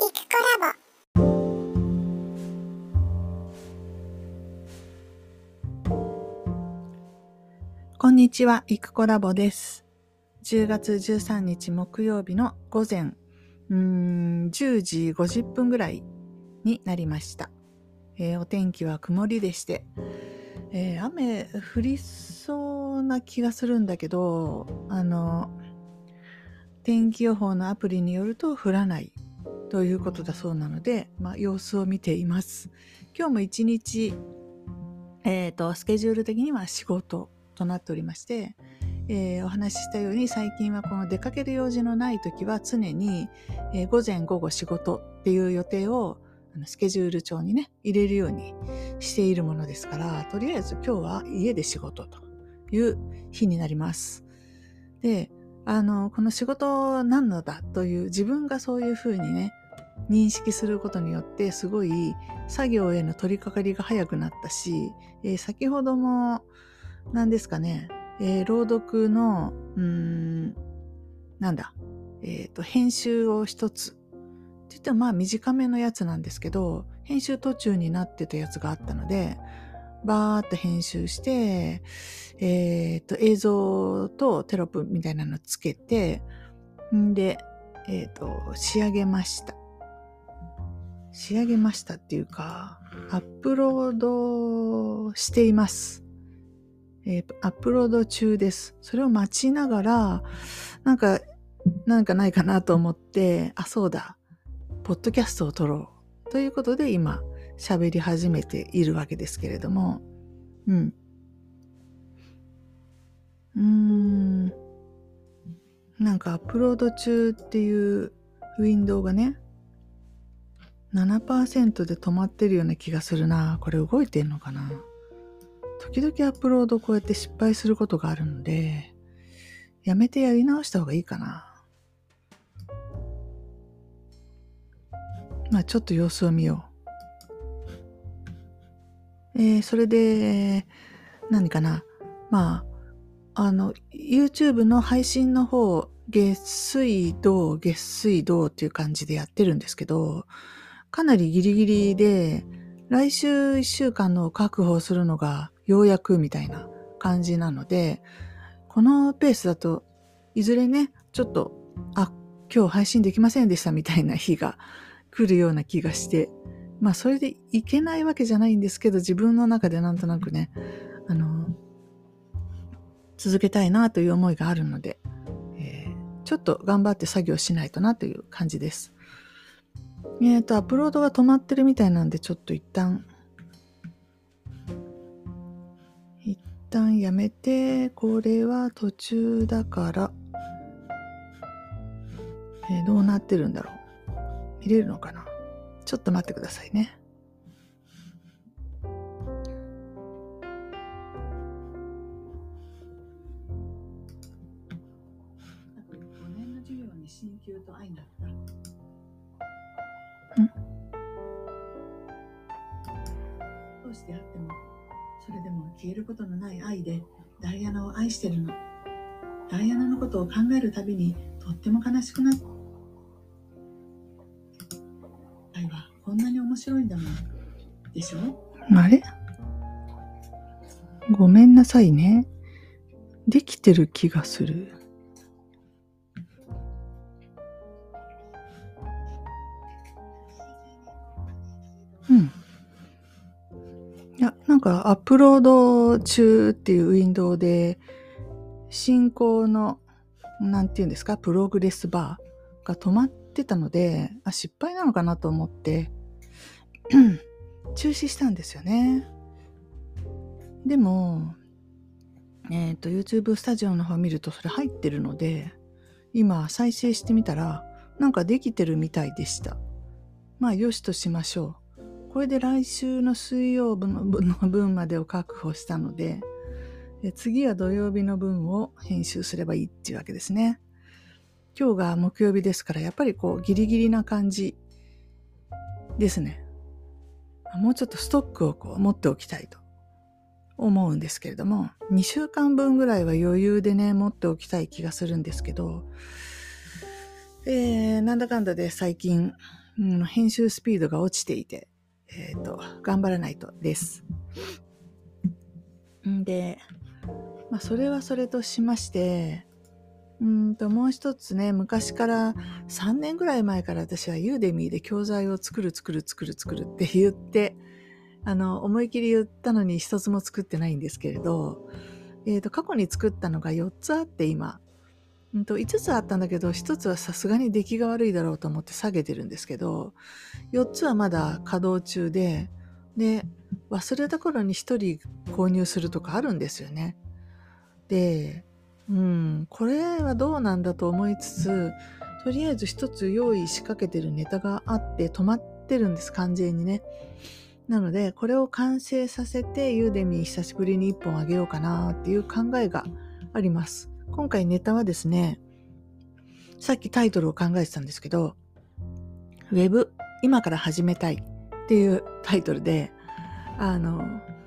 イクコラボこんにちは、イクコラボです。10月13日木曜日の午前、うん、10時50分ぐらいになりました。えーお天気は曇りでして、えー雨降りそうな気がするんだけど、あの、天気予報のアプリによると降らないということだそうなので、まあ、様子を見ています。今日も一日、えっ、と、スケジュール的には仕事となっておりまして、えーお話ししたように最近はこの出かける用事のない時は常に、えー午前午後仕事っていう予定をあのスケジュール帳にね入れるようにしているものですからとりあえず今日は家で仕事という日になります。であのこの仕事何のだという自分がそういうふうにね認識することによってすごい作業への取り掛かりが早くなったし、えー先ほども何ですかね、えー朗読の、うーん、なんだ、えっ、と、編集を一つ。って言ってもまあ短めのやつなんですけど、編集途中になってたやつがあったので、バーっと編集して、えっ、と、映像とテロップみたいなのつけて、で、えっ、と、仕上げました。仕上げましたっていうか、アップロードしています。えーアップロード中です。それを待ちながら、なんか、なんかないかなと思って、あ、そうだ、ポッドキャストを撮ろう。ということで今、喋り始めているわけですけれども、うん。うーん。なんかアップロード中っていうウィンドウがね、7%で止まってるような気がするな。これ動いてんのかな時々アップロードこうやって失敗することがあるので、やめてやり直した方がいいかな。まあちょっと様子を見よう。えーそれで、何かな。まあ、あの、YouTube の配信の方、月水土、月水土っていう感じでやってるんですけど、かなりギリギリで、来週1週間の確保するのがようやくみたいな感じなので、このペースだといずれね、ちょっと、あ、今日配信できませんでしたみたいな日が来るような気がして、まあそれでいけないわけじゃないんですけど、自分の中でなんとなくね、あの、続けたいなという思いがあるので、えーちょっと頑張って作業しないとなという感じです。えっ、と、アップロードが止まってるみたいなんで、ちょっと一旦、一旦やめて、これは途中だから、えーどうなってるんだろう。見れるのかな？ちょっと待ってくださいね。消えることのない愛で、ダイアナを愛してるの。ダイアナのことを考えるたびに、とっても悲しくなっ愛はこんなに面白いんだもん。でしょ？あれ？ごめんなさいね。できてる気がする。うん。なんかアップロード中っていうウィンドウで、進行の、なんていうんですか、プログレスバーが止まってたので、あ、失敗なのかなと思って、中止したんですよね。でも、えっ、と、YouTube スタジオの方見るとそれ入ってるので、今再生してみたら、なんかできてるみたいでした。まあ、よしとしましょう。これで来週の水曜日の分までを確保したので、で次は土曜日の分を編集すればいいっていうわけですね。今日が木曜日ですから、やっぱりこうギリギリな感じですね。もうちょっとストックをこう持っておきたいと思うんですけれども、2週間分ぐらいは余裕でね、持っておきたい気がするんですけど、えー、なんだかんだで最近うん、編集スピードが落ちていて、えっ、ー、と、頑張らないとです。んで、まあ、それはそれとしまして、うんと、もう一つね、昔から3年ぐらい前から私はユーデミーで教材を作る作る作る作るって言って、あの、思い切り言ったのに一つも作ってないんですけれど、えっ、ー、と、過去に作ったのが4つあって今、うんと、5つあったんだけど、1つはさすがに出来が悪いだろうと思って下げてるんですけど、4つはまだ稼働中で、で、忘れた頃に1人購入するとかあるんですよね。で、うん、これはどうなんだと思いつつ、とりあえず一つ用意しかけてるネタがあって止まってるんです、完全にね。なので、これを完成させて、ユーデミー久しぶりに一本あげようかなっていう考えがあります。今回ネタはですね、さっきタイトルを考えてたんですけど、ウェブ、今から始めたいっていうタイトルで、あの、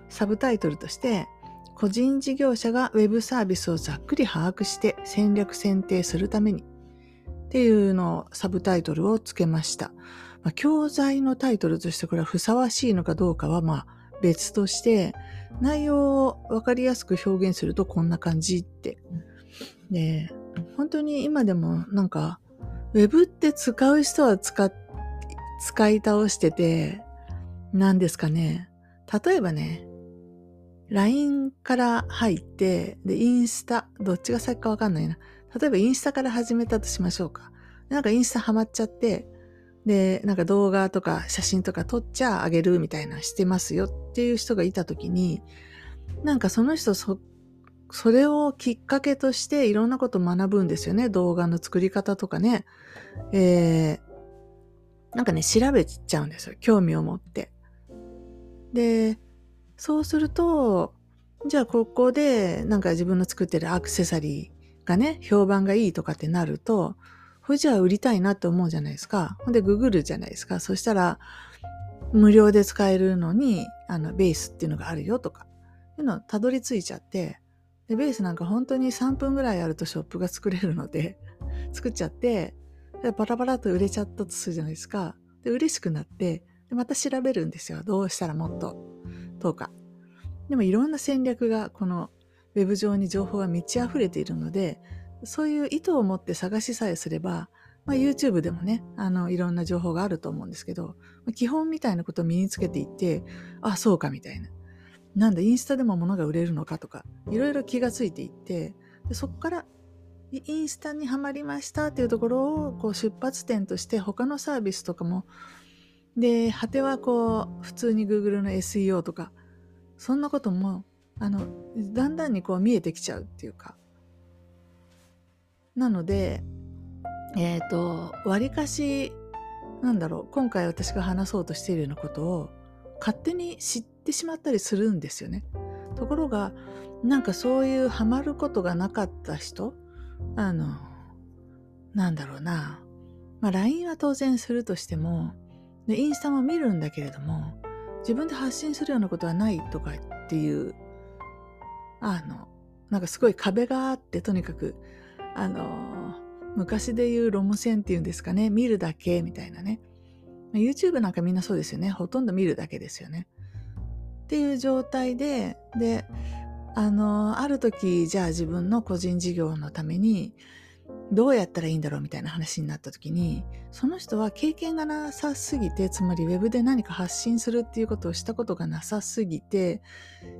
サブタイトルとして、個人事業者がウェブサービスをざっくり把握して戦略選定するためにっていうのをサブタイトルをつけました。まあ、教材のタイトルとしてこれはふさわしいのかどうかはまあ別として内容をわかりやすく表現するとこんな感じって。で、本当に今でもなんかウェブって使う人は使使い倒してて何ですかね。例えばね、LINE から入って、で、インスタ、どっちが先かわかんないな。例えばインスタから始めたとしましょうか。なんかインスタハマっちゃって、で、なんか動画とか写真とか撮っちゃあげるみたいなしてますよっていう人がいたときに、なんかその人そ、それをきっかけとしていろんなこと学ぶんですよね。動画の作り方とかね。えー、なんかね、調べちゃうんですよ。興味を持って。で、そうすると、じゃあここでなんか自分の作ってるアクセサリーがね、評判がいいとかってなると、ほじゃあ売りたいなって思うじゃないですか。ほんでググるじゃないですか。そしたら、無料で使えるのに、あの、ベースっていうのがあるよとか、いうのをたどり着いちゃって、で、ベースなんか本当に3分ぐらいあるとショップが作れるので、作っちゃって、でパラパラと売れちゃったとするじゃないですか。で、嬉しくなって、でまた調べるんですよ。どうしたらもっとうか。でもいろんな戦略がこのウェブ上に情報が満ち溢れているので、そういう意図を持って探しさえすれば、まあ、YouTube でもね、あの、いろんな情報があると思うんですけど、基本みたいなことを身につけていって、あ、そうかみたいな。なんだ、インスタでも物が売れるのかとか、いろいろ気がついていって、でそこからインスタにはまりましたっていうところをこう出発点として他のサービスとかもで果てはこう普通に Google の SEO とかそんなこともあのだんだんにこう見えてきちゃうっていうか。なのでえっ、ー、とわりかしなんだろう今回私が話そうとしているようなことを勝手に知ってしまったりするんですよね。ところがなんかそういうハマることがなかった人あのなんだろうなまあ LINE は当然するとしてもでインスタも見るんだけれども自分で発信するようなことはないとかっていう、あの、なんかすごい壁があって、とにかく、あの、昔で言うロム線っていうんですかね、見るだけみたいなね。YouTube なんかみんなそうですよね。ほとんど見るだけですよね。っていう状態で、で、あの、ある時、じゃあ自分の個人事業のために、どうやったらいいんだろうみたいな話になった時にその人は経験がなさすぎてつまりウェブで何か発信するっていうことをしたことがなさすぎて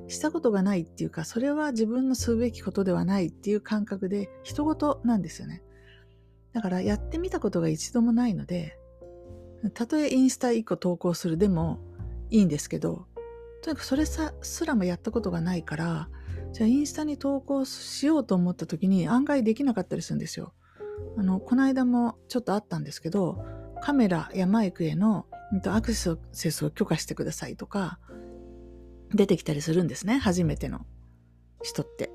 したことがないっていうかそれは自分のすべきことではないっていう感覚で人事なんですよね。だからやってみたことが一度もないのでたとえインスタ1個投稿するでもいいんですけどとにかくそれさすらもやったことがないからじゃあインスタに投稿しようと思った時に案外できなかったりするんですよ。あの、この間もちょっとあったんですけど、カメラやマイクへのアクセスを許可してくださいとか、出てきたりするんですね。初めての人って。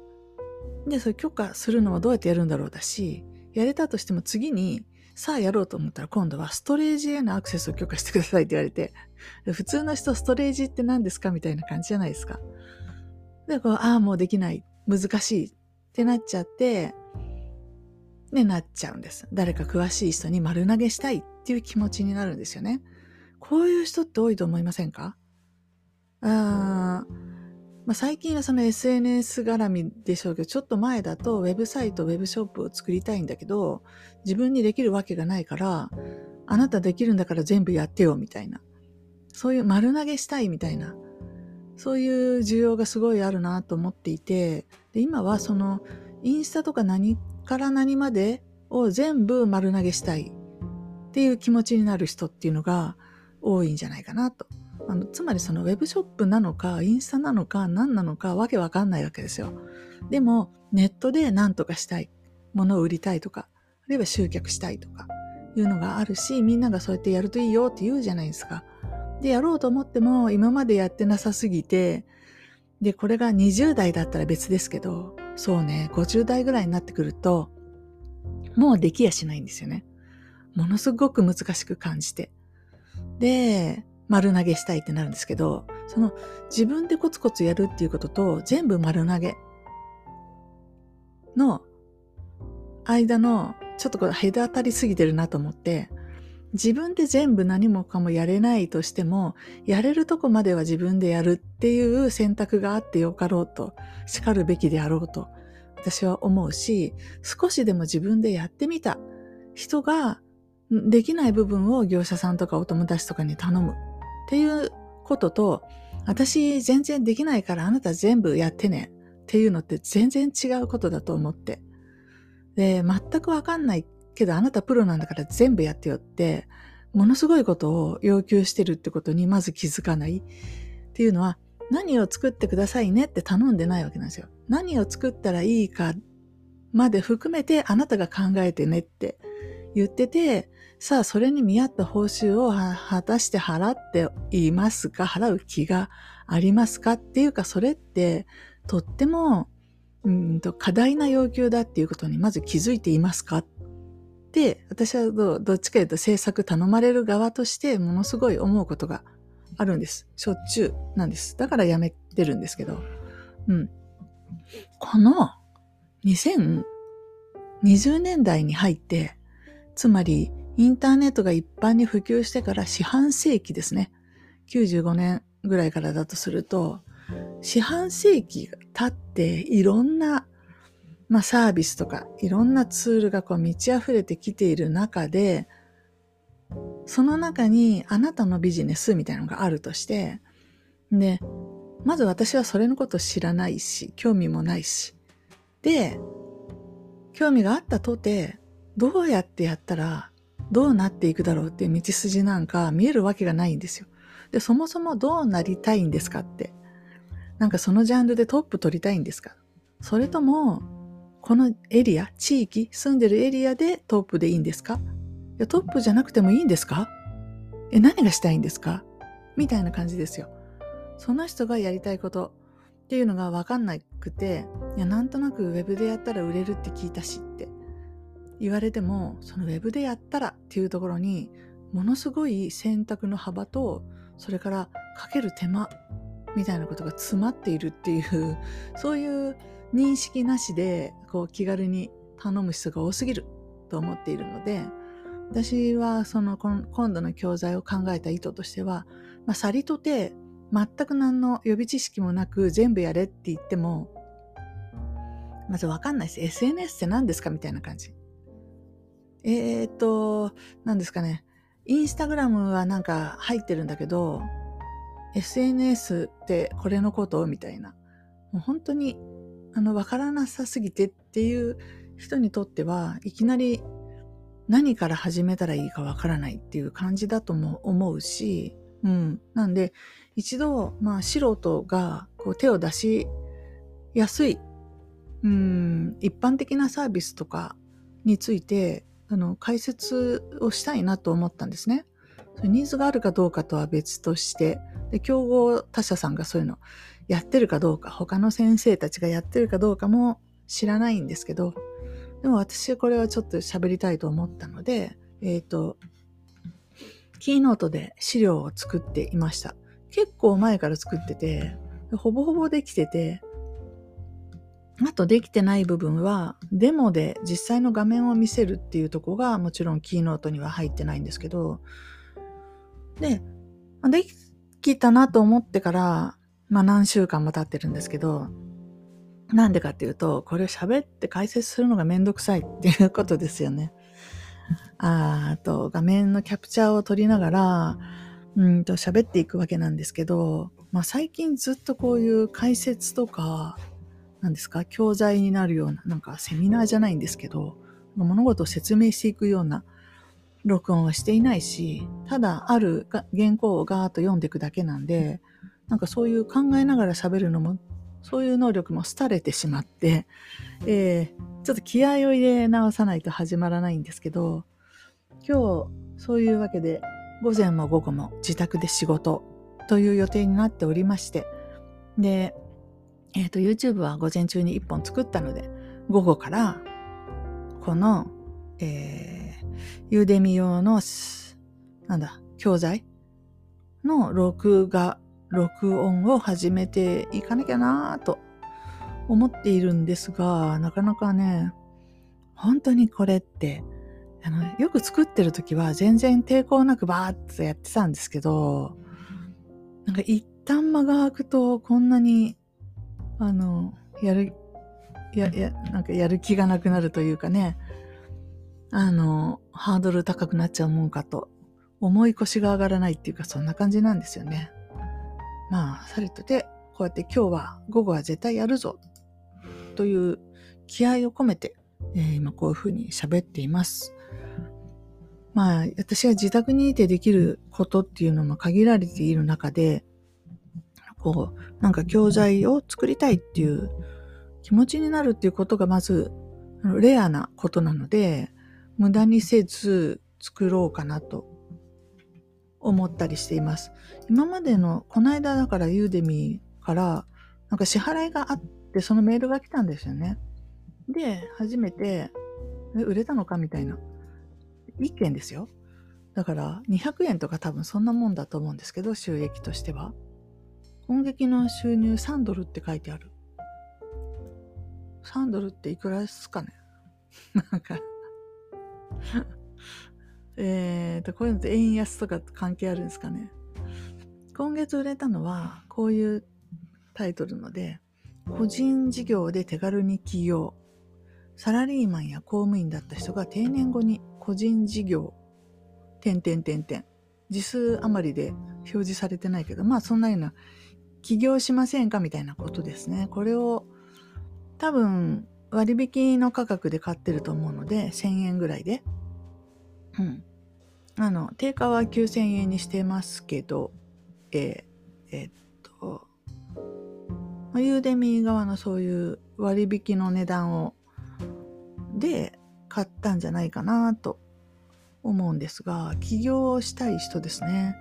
で、それ許可するのはどうやってやるんだろうだし、やれたとしても次に、さあやろうと思ったら今度はストレージへのアクセスを許可してくださいって言われて、普通の人ストレージって何ですかみたいな感じじゃないですか。で、こう、ああ、もうできない。難しい。ってなっちゃって、でなっちゃうんです。誰か詳しい人に丸投げしたいっていう気持ちになるんですよね。こういう人って多いと思いませんか？あまあ、最近はその SNS 絡みでしょうけど、ちょっと前だとウェブサイト、ウェブショップを作りたいんだけど、自分にできるわけがないから、あなたできるんだから全部やってよ、みたいな。そういう丸投げしたいみたいな。そういう需要がすごいあるなと思っていて、で今はそのインスタとか何から何までを全部丸投げしたいっていう気持ちになる人っていうのが多いんじゃないかなと。あのつまりそのウェブショップなのかインスタなのか何なのかわけわかんないわけですよ。でもネットで何とかしたい物を売りたいとかあるいは集客したいとかいうのがあるしみんながそうやってやるといいよって言うじゃないですか。でやろうと思っても今までやってなさすぎてでこれが20代だったら別ですけどそうね50代ぐらいになってくるともうできやしないんですよね。ものすごく難しく感じて。で、丸投げしたいってなるんですけど、その自分でコツコツやるっていうことと全部丸投げの間のちょっとこれ隔たりすぎてるなと思って、自分で全部何もかもやれないとしても、やれるとこまでは自分でやるっていう選択があってよかろうと、叱るべきであろうと、私は思うし、少しでも自分でやってみた人ができない部分を業者さんとかお友達とかに頼む。っていうことと、私全然できないからあなた全部やってねっていうのって全然違うことだと思って。で、全くわかんないけどあなたプロなんだから全部やってよって、ものすごいことを要求してるってことにまず気づかないっていうのは、何を作ってくださいね？って頼んでないわけなんですよ。何を作ったらいいかまで含めてあなたが考えてねって言ってて、さあそれに見合った報酬を果たして払っていますか？払う気がありますか？っていうかそれってとってもうんと過大な要求だっていうことにまず気づいていますか？って私はどどっちかというと制作頼まれる側としてものすごい思うことがあるんです。しょっちゅうなんです。だからやめてるんですけど。うん。この2020年代に入って、つまりインターネットが一般に普及してから四半世紀ですね。95年ぐらいからだとすると、四半世紀が経っていろんな、まあ、サービスとかいろんなツールがこう満ち溢れてきている中で、その中にあなたのビジネスみたいなのがあるとして、で、まず私はそれのこと知らないし、興味もないし。で、興味があったとて、どうやってやったらどうなっていくだろうっていう道筋なんか見えるわけがないんですよ。で、そもそもどうなりたいんですかって。なんかそのジャンルでトップ取りたいんですかそれとも、このエリア、地域、住んでるエリアでトップでいいんですかいやトップじゃなくてもいいんですかえ、何がしたいんですかみたいな感じですよ。その人がやりたいことっていうのがわかんなくて、いや、なんとなくウェブでやったら売れるって聞いたしって言われても、そのウェブでやったらっていうところに、ものすごい選択の幅と、それからかける手間みたいなことが詰まっているっていう、そういう認識なしで、こう気軽に頼む人が多すぎると思っているので、私はその今度の教材を考えた意図としては、まあ、さりとて全く何の予備知識もなく全部やれって言っても、まずわかんないです。SNS って何ですかみたいな感じ。えー、っと、何ですかね。インスタグラムはなんか入ってるんだけど、SNS ってこれのことみたいな。もう本当に、あの、わからなさすぎてっていう人にとっては、いきなり何から始めたらいいかわからないっていう感じだとも思うし、うん。なんで、一度、まあ、素人がこう手を出しやすい、うん、一般的なサービスとかについて、あの、解説をしたいなと思ったんですね。ニーズがあるかどうかとは別として、で、競合他社さんがそういうのやってるかどうか、他の先生たちがやってるかどうかも知らないんですけど、でも私これはちょっと喋りたいと思ったので、えっ、ー、と、キーノートで資料を作っていました。結構前から作ってて、ほぼほぼできてて、あとできてない部分は、デモで実際の画面を見せるっていうとこがもちろんキーノートには入ってないんですけど、で、できたなと思ってから、まあ何週間も経ってるんですけど、なんでかっていうと、これを喋って解説するのがめんどくさいっていうことですよね。ああと、画面のキャプチャーを取りながら、うんと喋っていくわけなんですけど、まあ最近ずっとこういう解説とか、何ですか、教材になるような、なんかセミナーじゃないんですけど、物事を説明していくような録音はしていないし、ただある原稿をガーッと読んでいくだけなんで、なんかそういう考えながら喋るのも、そういう能力も廃れてしまって、えー、ちょっと気合を入れ直さないと始まらないんですけど、今日、そういうわけで、午前も午後も自宅で仕事という予定になっておりまして、で、えっ、ー、と、YouTube は午前中に1本作ったので、午後から、この、えー、ユーデミ用の、なんだ、教材の録画、録音を始めていかなきゃなぁと思っているんですが、なかなかね、本当にこれって、あの、よく作ってる時は全然抵抗なくバーッとやってたんですけど、なんか一旦間が空くとこんなにあの、やる、や、や、なんかやる気がなくなるというかね、あの、ハードル高くなっちゃうもんかと、思い腰が上がらないっていうか、そんな感じなんですよね。まあ、されとて、こうやって今日は午後は絶対やるぞ、という気合を込めて、えー、今こういうふうに喋っています。まあ、私は自宅にいてできることっていうのも限られている中で、こう、なんか教材を作りたいっていう気持ちになるっていうことがまず、レアなことなので、無駄にせず作ろうかなと思ったりしています。今までの、この間だからユーデミーから、なんか支払いがあって、そのメールが来たんですよね。で、初めて、売れたのかみたいな。1件ですよ。だから200円とか多分そんなもんだと思うんですけど、収益としては。音劇の収入3ドルって書いてある。3ドルっていくらですかね？なんか えっと、こういうのって円安とか関係あるんですかね？今月売れたのは、こういうタイトルので、個人事業で手軽に起業。サラリーマンや公務員だった人が定年後に個人事業、点点点点。字数余りで表示されてないけど、まあそんなような起業しませんか？みたいなことですね。これを多分割引の価格で買ってると思うので、1000円ぐらいで。うん。あの、定価は9000円にしてますけど、えー、えー、っと、ユーデミー側のそういう割引の値段を、で買ったんじゃないかなと思うんですが、起業したい人ですね。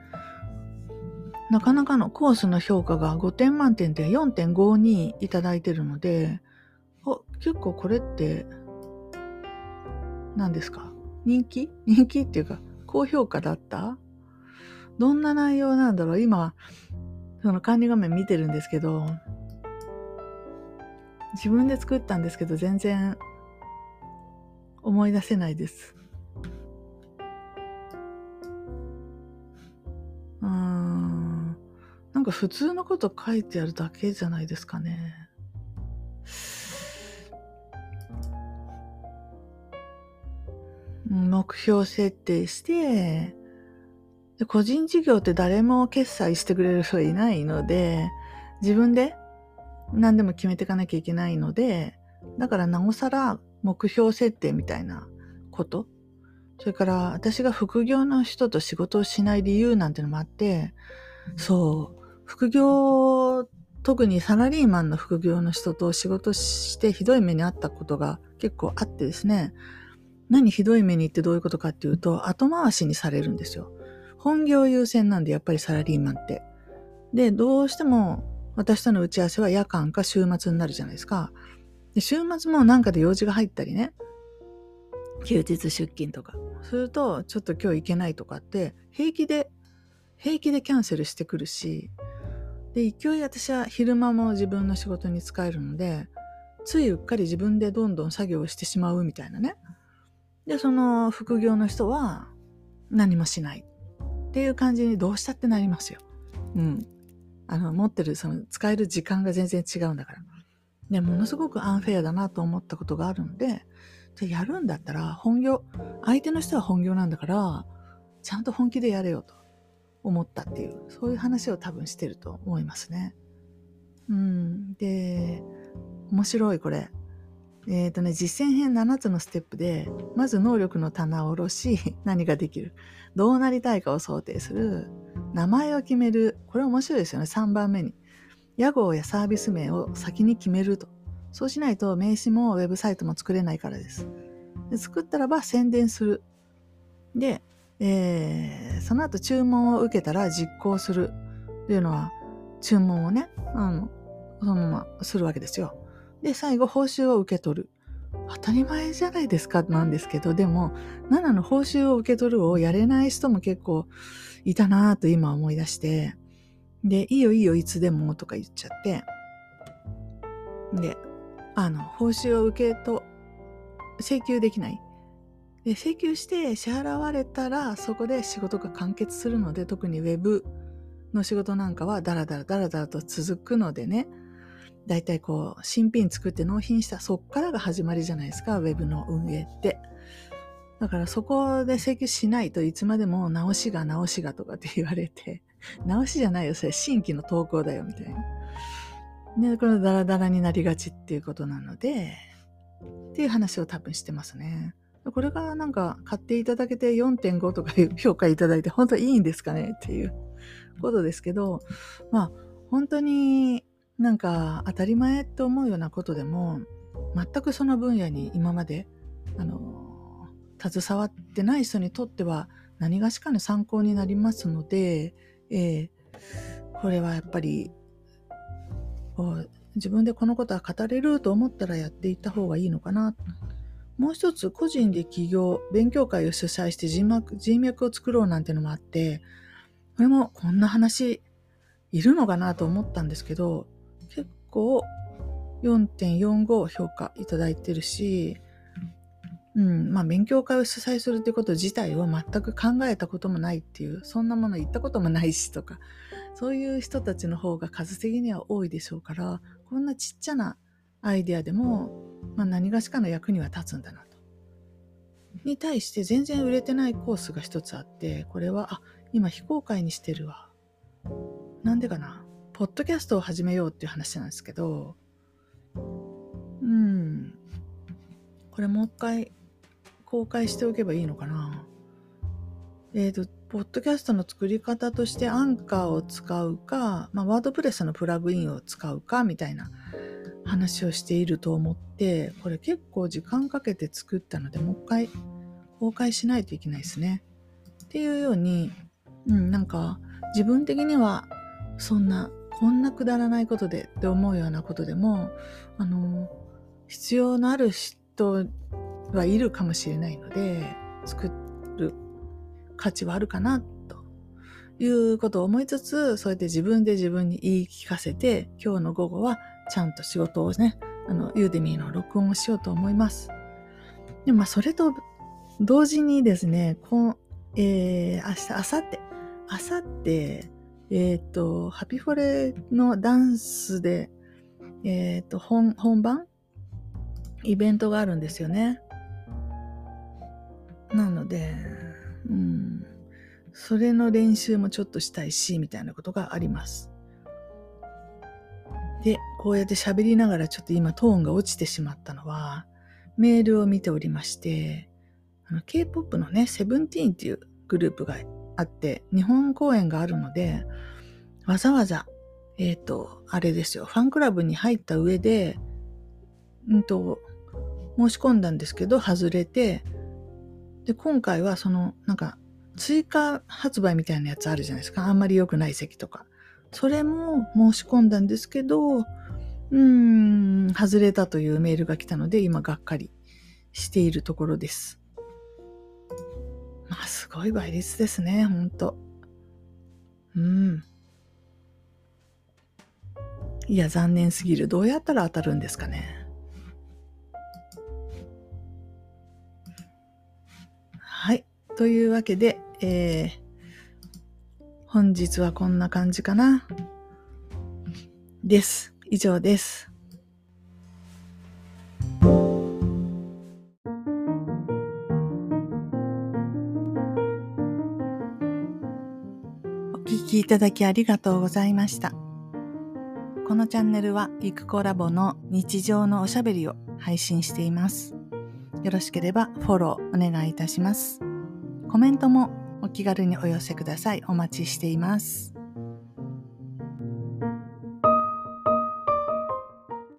なかなかのコースの評価が5点満点で4.52いただいてるので、お、結構これって、何ですか？人気？人気っていうか、高評価だった？どんな内容なんだろう？今、その管理画面見てるんですけど、自分で作ったんですけど、全然思い出せないです。か普通のこと書いてあるだけじゃないですかね。目標設定して、で個人事業って誰も決済してくれる人いないので、自分で何でも決めていかなきゃいけないので、だからなおさら目標設定みたいなこと。それから私が副業の人と仕事をしない理由なんてのもあって、そう、副業、特にサラリーマンの副業の人と仕事してひどい目にあったことが結構あってですね、何ひどい目にってどういうことかっていうと、後回しにされるんですよ。本業優先なんで、やっぱりサラリーマンって。で、どうしても私との打ち合わせは夜間か週末になるじゃないですか。で週末もなんかで用事が入ったりね。休日出勤とか。すると、ちょっと今日行けないとかって、平気で、平気でキャンセルしてくるし、で、勢い私は昼間も自分の仕事に使えるので、ついうっかり自分でどんどん作業をしてしまうみたいなね。で、その副業の人は何もしないっていう感じにどうしたってなりますよ。うん。あの、持ってる、その、使える時間が全然違うんだから。で、ものすごくアンフェアだなと思ったことがあるんで、じゃやるんだったら本業、相手の人は本業なんだから、ちゃんと本気でやれよと思ったっていう、そういう話を多分してると思いますね。うん。で、面白いこれ。えっ、ー、とね、実践編7つのステップで、まず能力の棚を下ろし、何ができる。どうなりたいかを想定する。名前を決める。これ面白いですよね。3番目に。屋号やサービス名を先に決めると。そうしないと名刺もウェブサイトも作れないからです。で作ったらば宣伝する。で、えー、その後注文を受けたら実行するというのは、注文をね、あの、そのままするわけですよ。で、最後、報酬を受け取る。当たり前じゃないですかなんですけど、でも、7の報酬を受け取るをやれない人も結構いたなぁと今思い出して、で、いいよいいよいつでもとか言っちゃって、で、あの、報酬を受けと、請求できない。で、請求して支払われたらそこで仕事が完結するので、特にウェブの仕事なんかはダラダラダラダラと続くのでね、だいたいこう、新品作って納品した、そっからが始まりじゃないですか、ウェブの運営って。だからそこで請求しないといつまでも直しが直しがとかって言われて、直しじゃないよ、それ新規の投稿だよ、みたいな。で、これダラダラになりがちっていうことなので、っていう話を多分してますね。これがなんか買っていただけて4.5とかいう評価いただいて本当いいんですかね？っていうことですけど、まあ本当になんか当たり前って思うようなことでも全くその分野に今まであの携わってない人にとっては何がしかの参考になりますので、えー、これはやっぱり自分でこのことは語れると思ったらやっていった方がいいのかな。もう一つ個人で起業、勉強会を主催して人脈人脈を作ろうなんてのもあって、これもこんな話いるのかなと思ったんですけど、結構4.45評価いただいてるし、うん、まあ勉強会を主催するってこと自体を全く考えたこともないっていう、そんなもの言ったこともないしとか、そういう人たちの方が数的には多いでしょうから、こんなちっちゃなアイデアでも、まあ、何がしかの役には立つんだなと。に対して全然売れてないコースが一つあって、これは、あ、今非公開にしてるわ。なんでかな。ポッドキャストを始めようっていう話なんですけど、うん。これもう一回公開しておけばいいのかな。えっ、ー、と、ポッドキャストの作り方としてアンカーを使うか、まあ、ワードプレスのプラグインを使うかみたいな話をしていると思って、これ結構時間かけて作ったので、もう一回公開しないといけないですね。っていうように、うん、なんか自分的にはそんなこんなくだらないことでって思うようなことでも、あの、必要のある人はいるかもしれないので、作る価値はあるかな、ということを思いつつ、そうやって自分で自分に言い聞かせて、今日の午後はちゃんと仕事をね、あの、ユーデミーの録音をしようと思います。でもまあ、それと同時にですね、こえー、明日、明後日、明後日、えっ、ー、と、ハピフォレのダンスで、えっ、ー、と、本、本番？イベントがあるんですよね。なので、うん、それの練習もちょっとしたいし、みたいなことがあります。で、こうやって喋りながらちょっと今トーンが落ちてしまったのは、メールを見ておりまして、あの K-POP のね、セブンティーンっていうグループがあって、日本公演があるので、わざわざ、えっ、ー、と、あれですよ、ファンクラブに入った上で、うんと、申し込んだんですけど、外れて、で、今回はその、なんか、追加発売みたいなやつあるじゃないですか。あんまり良くない席とか。それも申し込んだんですけど、うーん、外れたというメールが来たので、今がっかりしているところです。まあ、すごい倍率ですね、ほんと。うん。いや、残念すぎる。どうやったら当たるんですかね。というわけで、えー、本日はこんな感じかな。です。以上です。お聞きいただきありがとうございました。このチャンネルはイクコラボの日常のおしゃべりを配信しています。よろしければフォローお願いいたします。コメントもお気軽にお寄せください。お待ちしています。